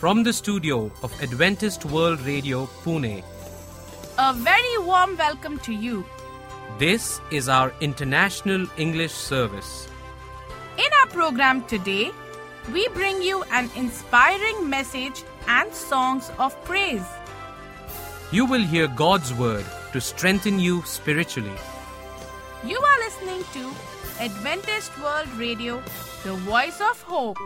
from the studio of Adventist World Radio, Pune. A very warm welcome to you. This is our International English Service. In our program today, we bring you an inspiring message and songs of praise. You will hear God's Word to strengthen you spiritually. You are listening to Adventist World Radio, the voice of hope.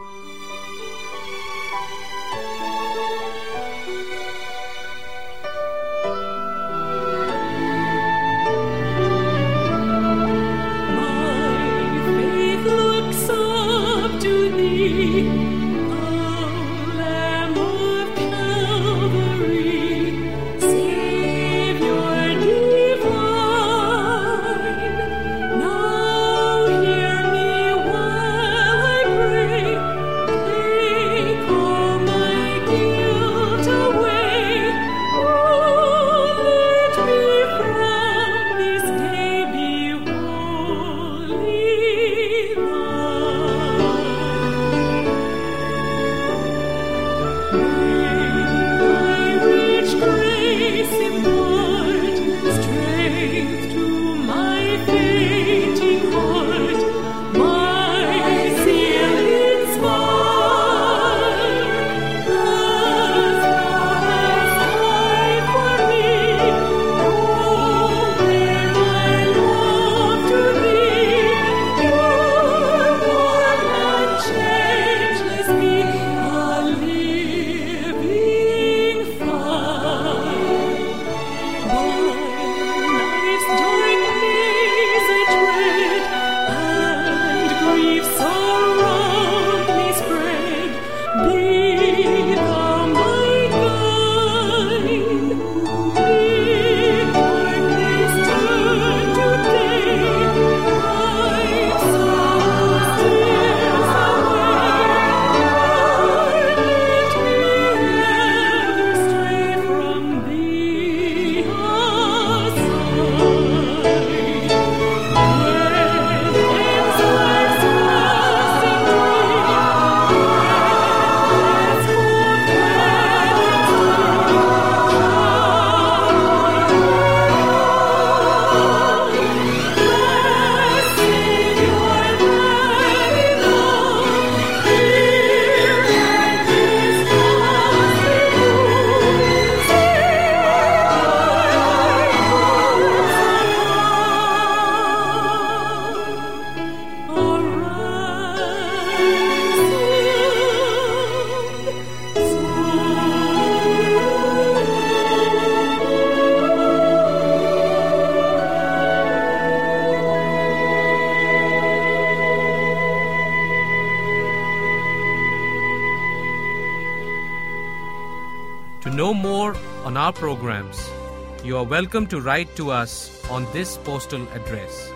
You are welcome to write to us on this postal address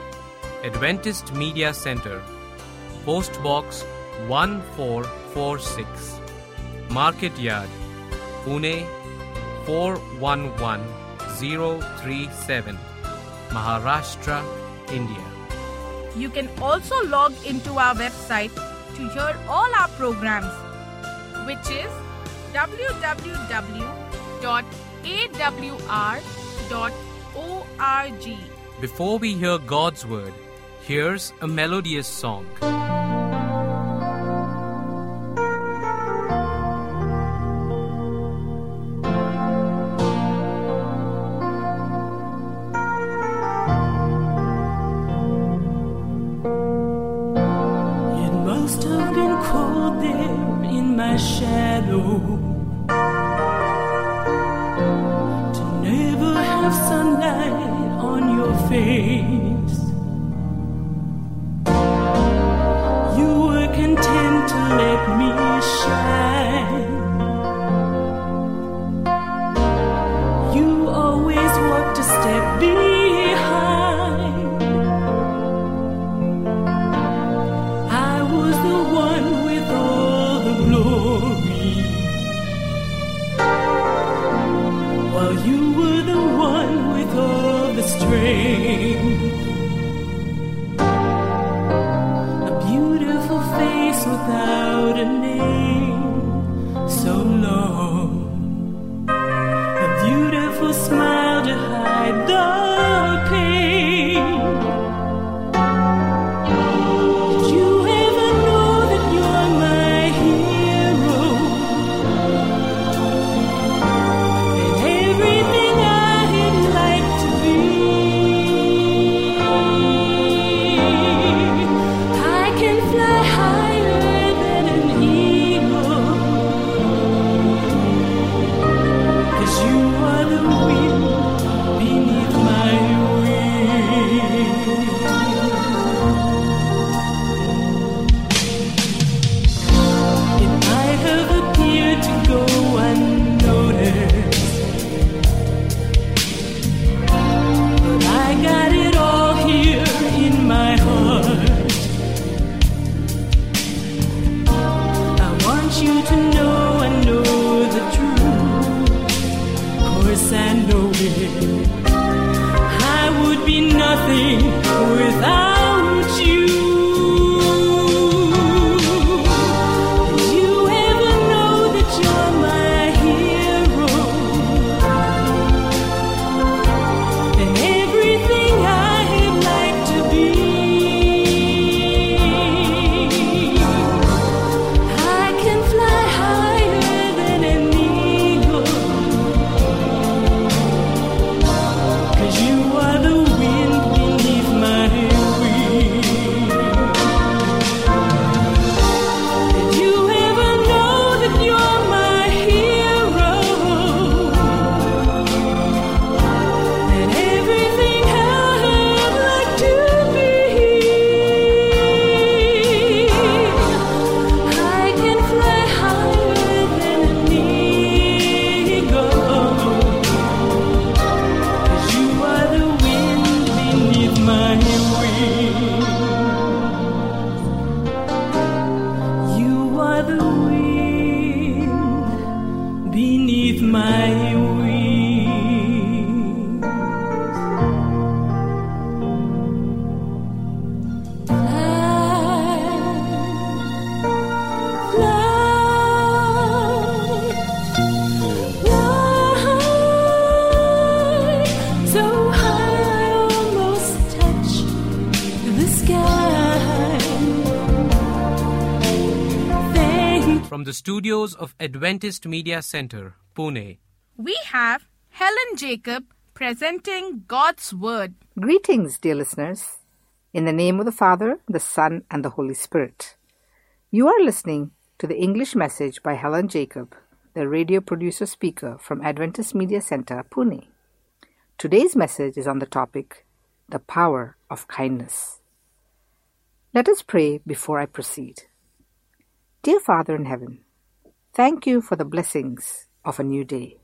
Adventist Media Center, Post Box 1446, Market Yard, Pune 411037, Maharashtra, India. You can also log into our website to hear all our programs, which is www.awr.org. Before we hear God's Word, here's a melodious song. Of Adventist Media Center, Pune. We have Helen Jacob presenting God's Word. Greetings, dear listeners. In the name of the Father, the Son, and the Holy Spirit. You are listening to the English message by Helen Jacob, the radio producer speaker from Adventist Media Center, Pune. Today's message is on the topic The Power of Kindness. Let us pray before I proceed. Dear Father in heaven, thank you for the blessings of a new day.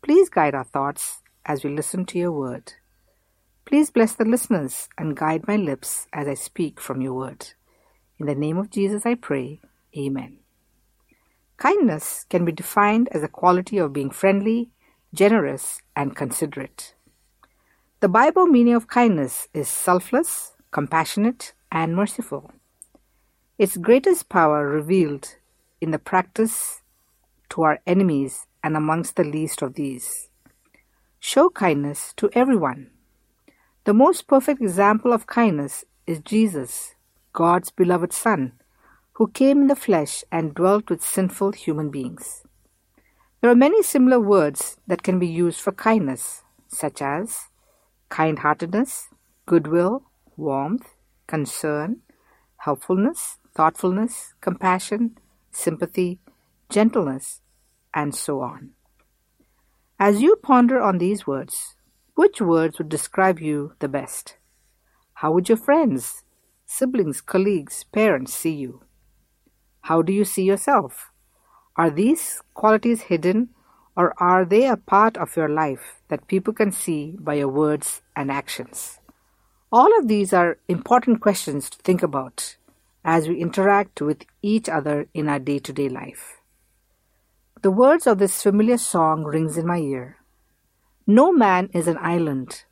Please guide our thoughts as we listen to your word. Please bless the listeners and guide my lips as I speak from your word. In the name of Jesus I pray. Amen. Kindness can be defined as a quality of being friendly, generous, and considerate. The Bible meaning of kindness is selfless, compassionate, and merciful. Its greatest power revealed in the practice to our enemies and amongst the least of these. Show kindness to everyone. The most perfect example of kindness is Jesus, God's beloved Son, who came in the flesh and dwelt with sinful human beings. There are many similar words that can be used for kindness, such as kind heartedness, goodwill, warmth, concern, helpfulness, thoughtfulness, compassion, sympathy, gentleness, and so on. As you ponder on these words, which words would describe you the best? How would your friends, siblings, colleagues, parents see you? How do you see yourself? Are these qualities hidden or are they a part of your life that people can see by your words and actions? All of these are important questions to think about as we interact with each other in our day-to-day life. The words of this familiar song rings in my ear. No man is an island.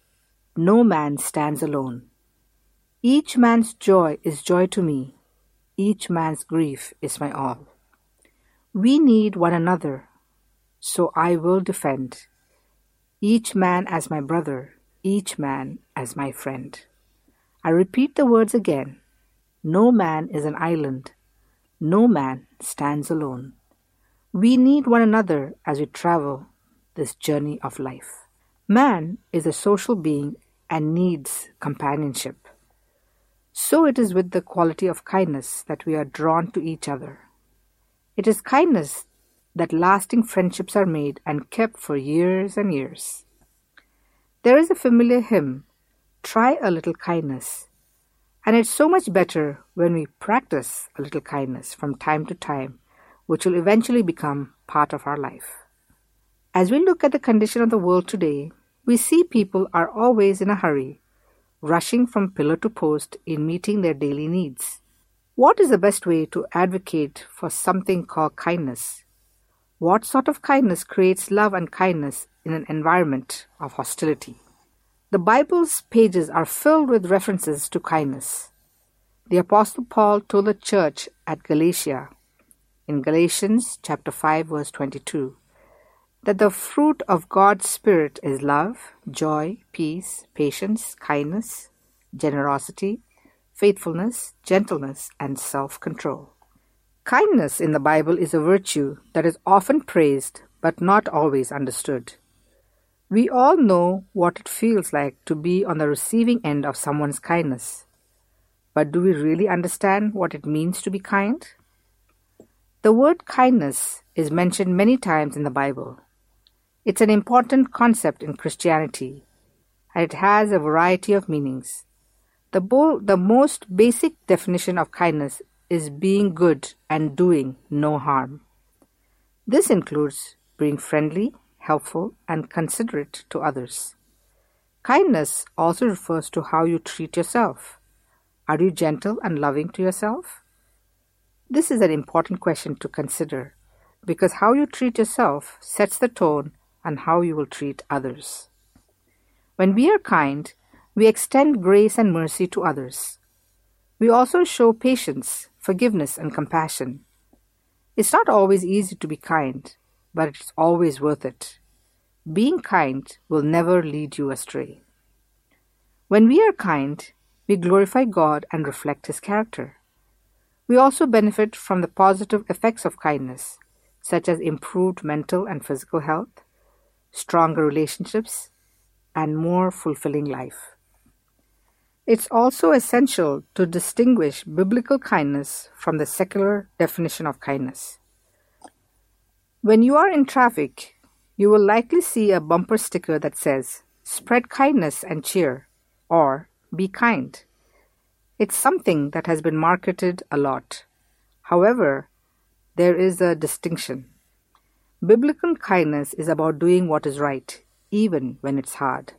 No man stands alone. Each man's joy is joy to me. Each man's grief is my all. We need one another, so I will defend. Each man as my brother, each man as my friend. I repeat the words again. No man is an island. No man stands alone. We need one another as we travel this journey of life. Man is a social being and needs companionship. So it is with the quality of kindness that we are drawn to each other. It is kindness that lasting friendships are made and kept for years and years. There is a familiar hymn, Try a Little Kindness, and it's so much better when we practice a little kindness from time to time, which will eventually become part of our life. As we look at the condition of the world today, we see people are always in a hurry, rushing from pillar to post in meeting their daily needs. What is the best way to advocate for something called kindness? What sort of kindness creates love and kindness in an environment of hostility? The Bible's pages are filled with references to kindness. The Apostle Paul told the church at Galatia in Galatians chapter 5 verse 22 that the fruit of God's spirit is love, joy, peace, patience, kindness, generosity, faithfulness, gentleness, and self-control. Kindness in the Bible is a virtue that is often praised but not always understood. We all know what it feels like to be on the receiving end of someone's kindness. But do we really understand what it means to be kind? The word kindness is mentioned many times in the Bible. It's an important concept in Christianity, and it has a variety of meanings. The, bo- the most basic definition of kindness is being good and doing no harm. This includes being friendly, helpful, and considerate to others. Kindness also refers to how you treat yourself. Are you gentle and loving to yourself? This is an important question to consider because how you treat yourself sets the tone on how you will treat others. When we are kind, we extend grace and mercy to others. We also show patience, forgiveness, and compassion. It's not always easy to be kind, but it's always worth it. Being kind will never lead you astray. When we are kind, we glorify God and reflect His character. We also benefit from the positive effects of kindness, such as improved mental and physical health, stronger relationships, and more fulfilling life. It's also essential to distinguish biblical kindness from the secular definition of kindness. When you are in traffic, you will likely see a bumper sticker that says, Spread kindness and cheer, or Be kind. It's something that has been marketed a lot. However, there is a distinction. Biblical kindness is about doing what is right, even when it's hard.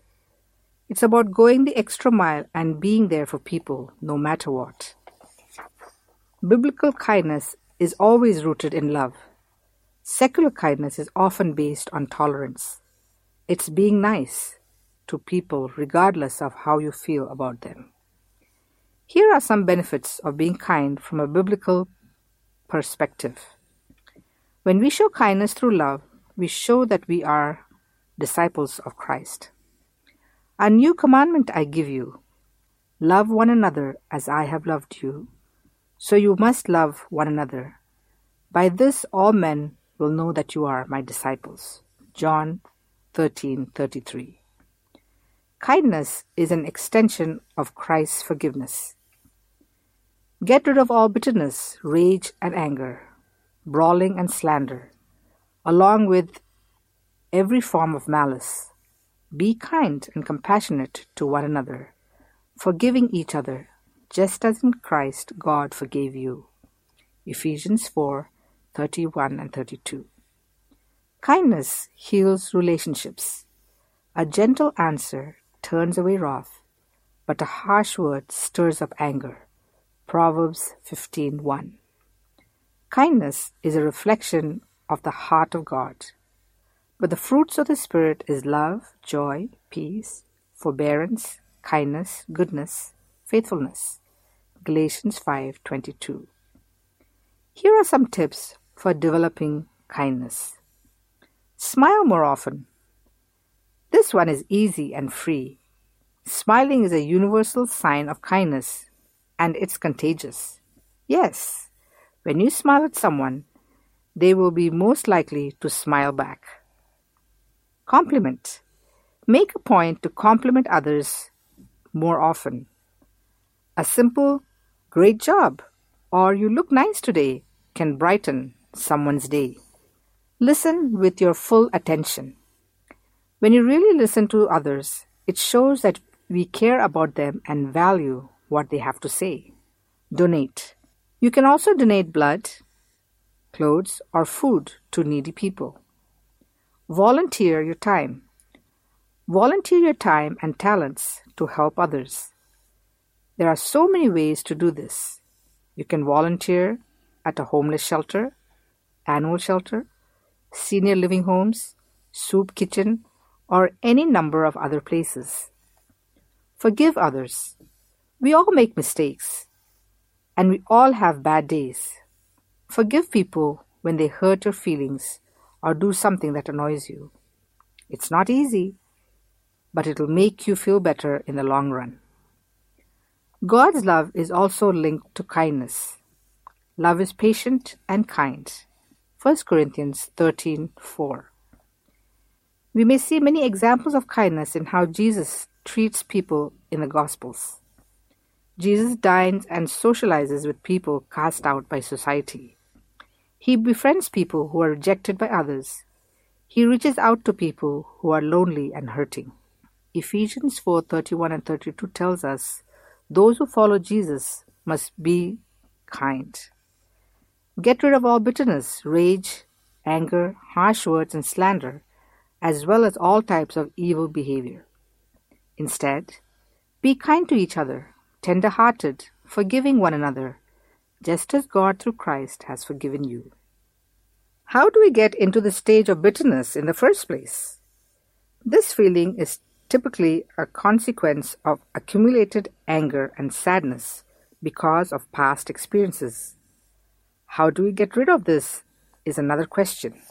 It's about going the extra mile and being there for people no matter what. Biblical kindness is always rooted in love. Secular kindness is often based on tolerance. It's being nice to people regardless of how you feel about them. Here are some benefits of being kind from a biblical perspective. When we show kindness through love, we show that we are disciples of Christ. A new commandment I give you love one another as I have loved you. So you must love one another. By this all men will know that you are my disciples. John 13:33. Kindness is an extension of Christ's forgiveness. Get rid of all bitterness, rage and anger, brawling and slander, along with every form of malice. Be kind and compassionate to one another, forgiving each other, just as in Christ God forgave you. Ephesians 4 31 and 32. Kindness heals relationships. A gentle answer turns away wrath, but a harsh word stirs up anger. Proverbs 15:1. Kindness is a reflection of the heart of God. But the fruits of the Spirit is love, joy, peace, forbearance, kindness, goodness, faithfulness. Galatians 5:22. Here are some tips for developing kindness. Smile more often. This one is easy and free. Smiling is a universal sign of kindness and it's contagious. Yes, when you smile at someone, they will be most likely to smile back. Compliment. Make a point to compliment others more often. A simple, great job, or you look nice today can brighten someone's day. Listen with your full attention. When you really listen to others, it shows that we care about them and value what they have to say. Donate. You can also donate blood, clothes, or food to needy people. Volunteer your time. Volunteer your time and talents to help others. There are so many ways to do this. You can volunteer at a homeless shelter, animal shelter, senior living homes, soup kitchen, or any number of other places. Forgive others. We all make mistakes, and we all have bad days. Forgive people when they hurt your feelings or do something that annoys you. It's not easy, but it'll make you feel better in the long run. God's love is also linked to kindness. Love is patient and kind. 1 Corinthians 13:4. We may see many examples of kindness in how Jesus treats people in the Gospels. Jesus dines and socializes with people cast out by society. He befriends people who are rejected by others. He reaches out to people who are lonely and hurting. Ephesians 4:31 and 32 tells us those who follow Jesus must be kind. Get rid of all bitterness, rage, anger, harsh words, and slander, as well as all types of evil behavior. Instead, be kind to each other, tender hearted, forgiving one another, just as God through Christ has forgiven you. How do we get into the stage of bitterness in the first place? This feeling is typically a consequence of accumulated anger and sadness because of past experiences. How do we get rid of this is another question.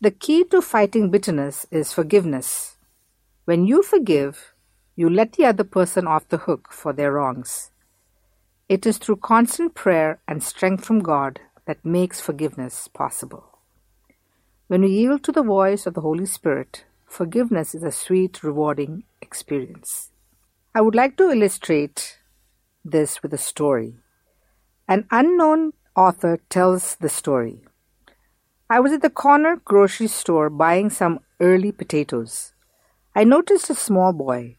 The key to fighting bitterness is forgiveness. When you forgive, you let the other person off the hook for their wrongs. It is through constant prayer and strength from God that makes forgiveness possible. When we yield to the voice of the Holy Spirit, forgiveness is a sweet, rewarding experience. I would like to illustrate this with a story. An unknown author tells the story. I was at the corner grocery store buying some early potatoes. I noticed a small boy,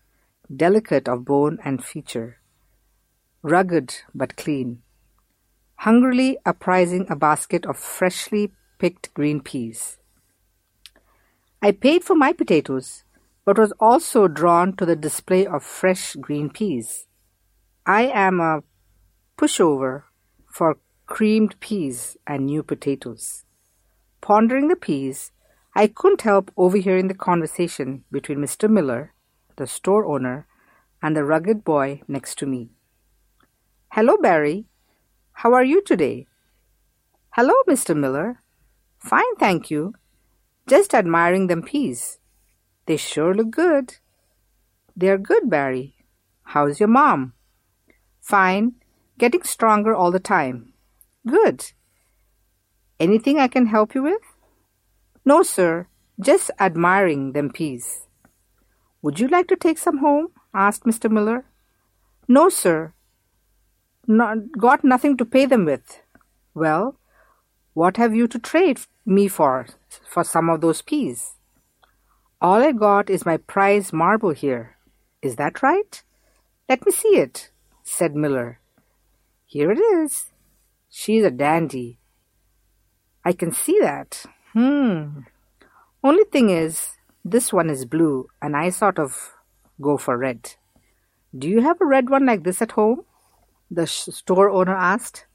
delicate of bone and feature, rugged but clean, hungrily apprising a basket of freshly picked green peas. I paid for my potatoes, but was also drawn to the display of fresh green peas. I am a pushover for creamed peas and new potatoes. Pondering the peas, I couldn't help overhearing the conversation between Mr. Miller, the store owner, and the rugged boy next to me. Hello, Barry. How are you today? Hello, Mr. Miller. Fine, thank you. Just admiring them peas. They sure look good. They're good, Barry. How's your mom? Fine. Getting stronger all the time. Good. Anything I can help you with? No, sir. Just admiring them peas. Would you like to take some home? asked Mr. Miller. No, sir. Not, got nothing to pay them with. Well, what have you to trade me for, for some of those peas? All I got is my prize marble here. Is that right? Let me see it, said Miller. Here it is. She's a dandy. I can see that. Hmm. Only thing is, this one is blue, and I sort of go for red. Do you have a red one like this at home? The store owner asked.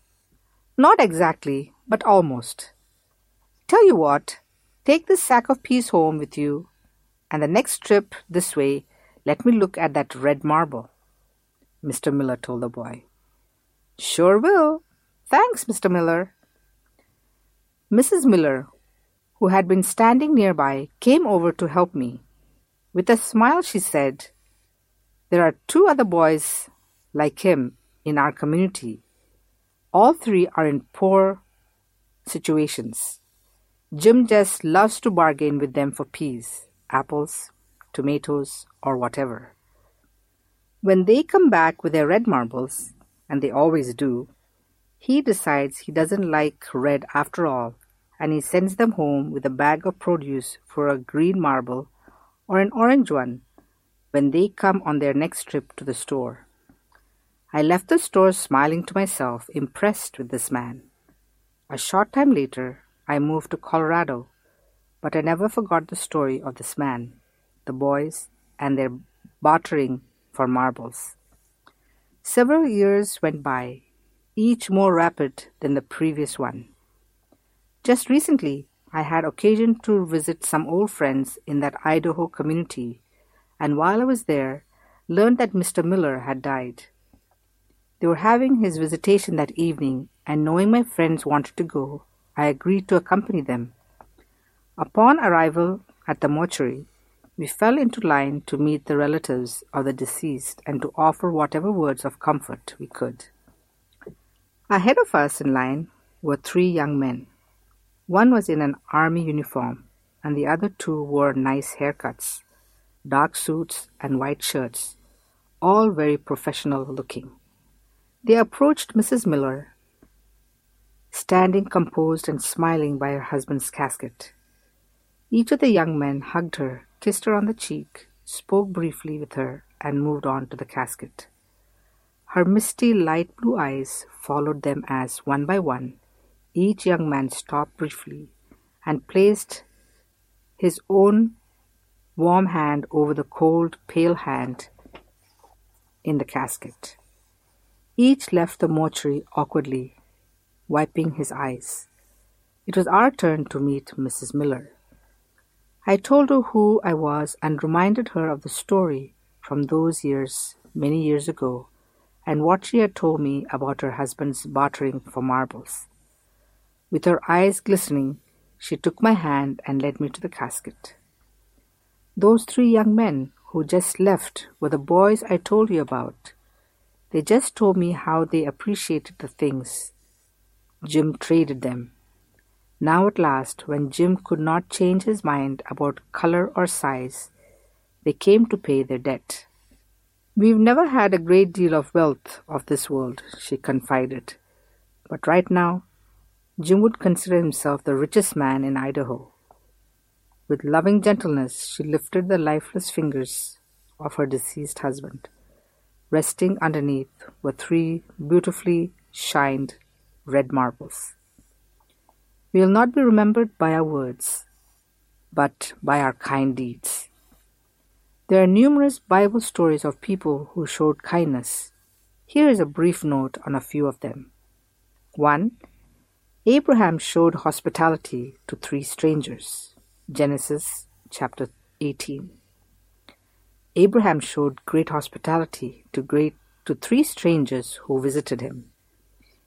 Not exactly, but almost. Tell you what, take this sack of peas home with you, and the next trip this way, let me look at that red marble. Mr. Miller told the boy. Sure will. Thanks, Mr. Miller. Mrs. Miller, who had been standing nearby, came over to help me. With a smile, she said, There are two other boys like him in our community. All three are in poor situations. Jim just loves to bargain with them for peas, apples, tomatoes, or whatever. When they come back with their red marbles, and they always do, he decides he doesn't like red after all, and he sends them home with a bag of produce for a green marble or an orange one when they come on their next trip to the store. I left the store smiling to myself, impressed with this man. A short time later, I moved to Colorado, but I never forgot the story of this man, the boys, and their bartering for marbles. Several years went by, each more rapid than the previous one. Just recently, I had occasion to visit some old friends in that Idaho community, and while I was there, learned that Mr. Miller had died. They were having his visitation that evening, and knowing my friends wanted to go, I agreed to accompany them. Upon arrival at the mortuary, we fell into line to meet the relatives of the deceased and to offer whatever words of comfort we could. Ahead of us in line were three young men. One was in an army uniform, and the other two wore nice haircuts, dark suits, and white shirts, all very professional looking. They approached Mrs. Miller, standing composed and smiling by her husband's casket. Each of the young men hugged her kissed her on the cheek, spoke briefly with her, and moved on to the casket. Her misty light blue eyes followed them as, one by one, each young man stopped briefly and placed his own warm hand over the cold, pale hand in the casket. Each left the mortuary awkwardly, wiping his eyes. It was our turn to meet Mrs. Miller. I told her who I was and reminded her of the story from those years, many years ago, and what she had told me about her husband's bartering for marbles. With her eyes glistening, she took my hand and led me to the casket. Those three young men who just left were the boys I told you about. They just told me how they appreciated the things Jim traded them. Now, at last, when Jim could not change his mind about color or size, they came to pay their debt. We've never had a great deal of wealth of this world, she confided. But right now, Jim would consider himself the richest man in Idaho. With loving gentleness, she lifted the lifeless fingers of her deceased husband. Resting underneath were three beautifully shined red marbles. We will not be remembered by our words, but by our kind deeds. There are numerous Bible stories of people who showed kindness. Here is a brief note on a few of them. 1. Abraham showed hospitality to three strangers. Genesis chapter 18. Abraham showed great hospitality to great to three strangers who visited him.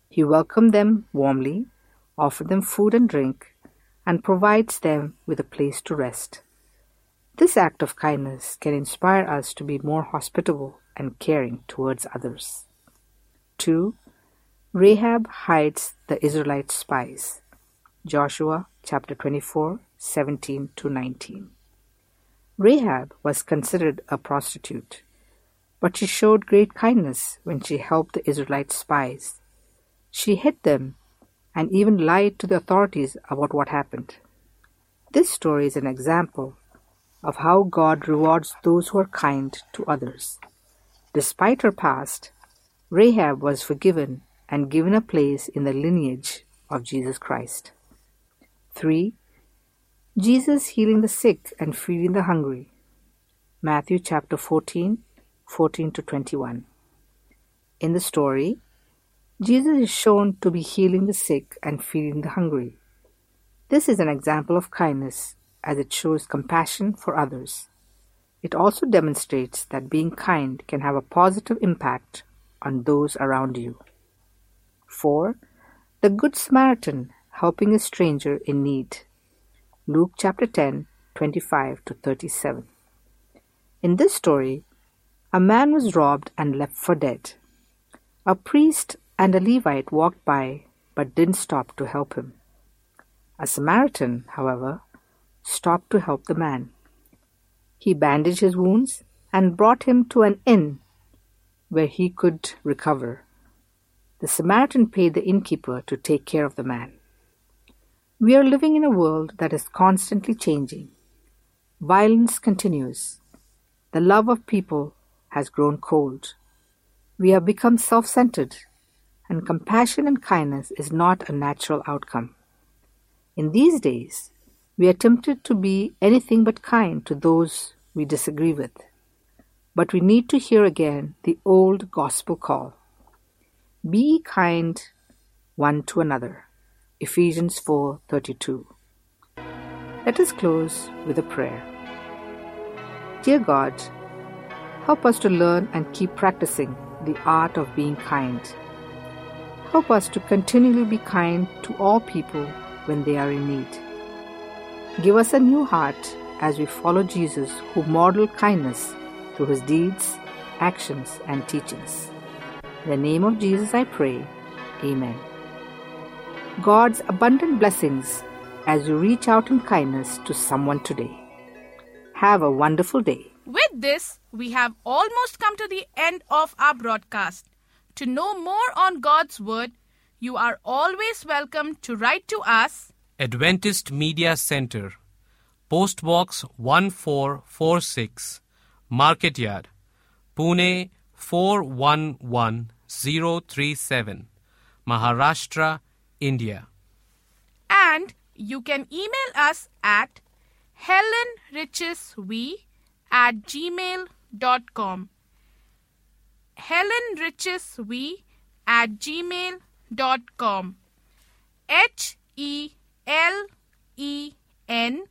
He welcomed them warmly, offered them food and drink, and provides them with a place to rest. This act of kindness can inspire us to be more hospitable and caring towards others. 2. Rahab hides the Israelite spies. Joshua chapter 24, 17 to 19. Rahab was considered a prostitute, but she showed great kindness when she helped the Israelite spies. She hid them and even lied to the authorities about what happened. This story is an example of how God rewards those who are kind to others. Despite her past, Rahab was forgiven and given a place in the lineage of Jesus Christ. 3. Jesus healing the sick and feeding the hungry. Matthew chapter 14, 14 to 21. In the story, Jesus is shown to be healing the sick and feeding the hungry. This is an example of kindness as it shows compassion for others. It also demonstrates that being kind can have a positive impact on those around you. 4. The Good Samaritan helping a stranger in need. Luke chapter 10, 25 to 37. In this story, a man was robbed and left for dead. A priest and a Levite walked by but didn't stop to help him. A Samaritan, however, stopped to help the man. He bandaged his wounds and brought him to an inn where he could recover. The Samaritan paid the innkeeper to take care of the man. We are living in a world that is constantly changing. Violence continues. The love of people has grown cold. We have become self centered, and compassion and kindness is not a natural outcome. In these days, we are tempted to be anything but kind to those we disagree with. But we need to hear again the old gospel call Be kind one to another. Ephesians 4:32. Let us close with a prayer. Dear God, help us to learn and keep practicing the art of being kind. Help us to continually be kind to all people when they are in need. Give us a new heart as we follow Jesus, who modeled kindness through his deeds, actions, and teachings. In the name of Jesus I pray. Amen. God's abundant blessings as you reach out in kindness to someone today. Have a wonderful day. With this, we have almost come to the end of our broadcast. To know more on God's Word, you are always welcome to write to us Adventist Media Center, Post Box 1446, Market Yard, Pune 411037, Maharashtra, India. and you can email us at helenrichesv at gmail.com helenrichesv at gmail.com h e l e n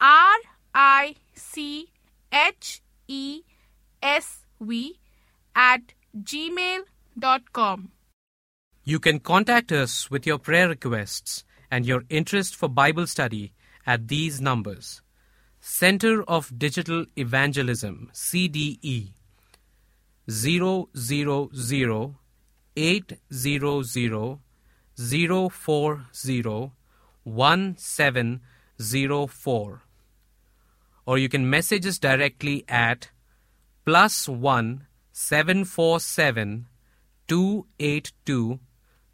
r i c h e s v at gmail.com You can contact us with your prayer requests and your interest for Bible study at these numbers Center of Digital Evangelism, CDE 000 800 040 1704. Or you can message us directly at plus one seven four seven two eight two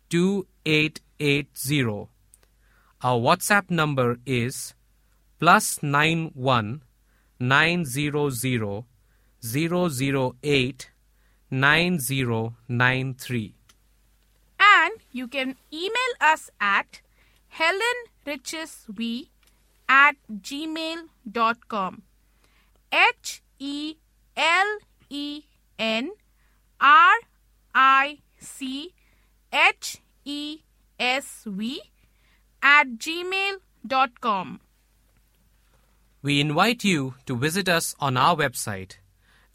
two eight eight zero. Our WhatsApp number is plus nine one nine zero zero zero zero eight nine zero nine three. And you can email us at helenrichesv at gmail.com. H E L E N R I C H E S V at gmail.com. We invite you to visit us on our website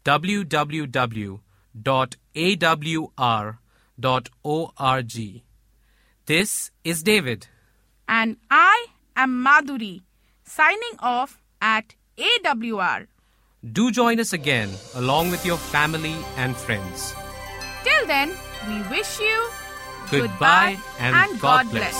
www.awr.org. This is David. And I am Madhuri, signing off at AWR. Do join us again along with your family and friends. Till then, we wish you Goodbye and God bless.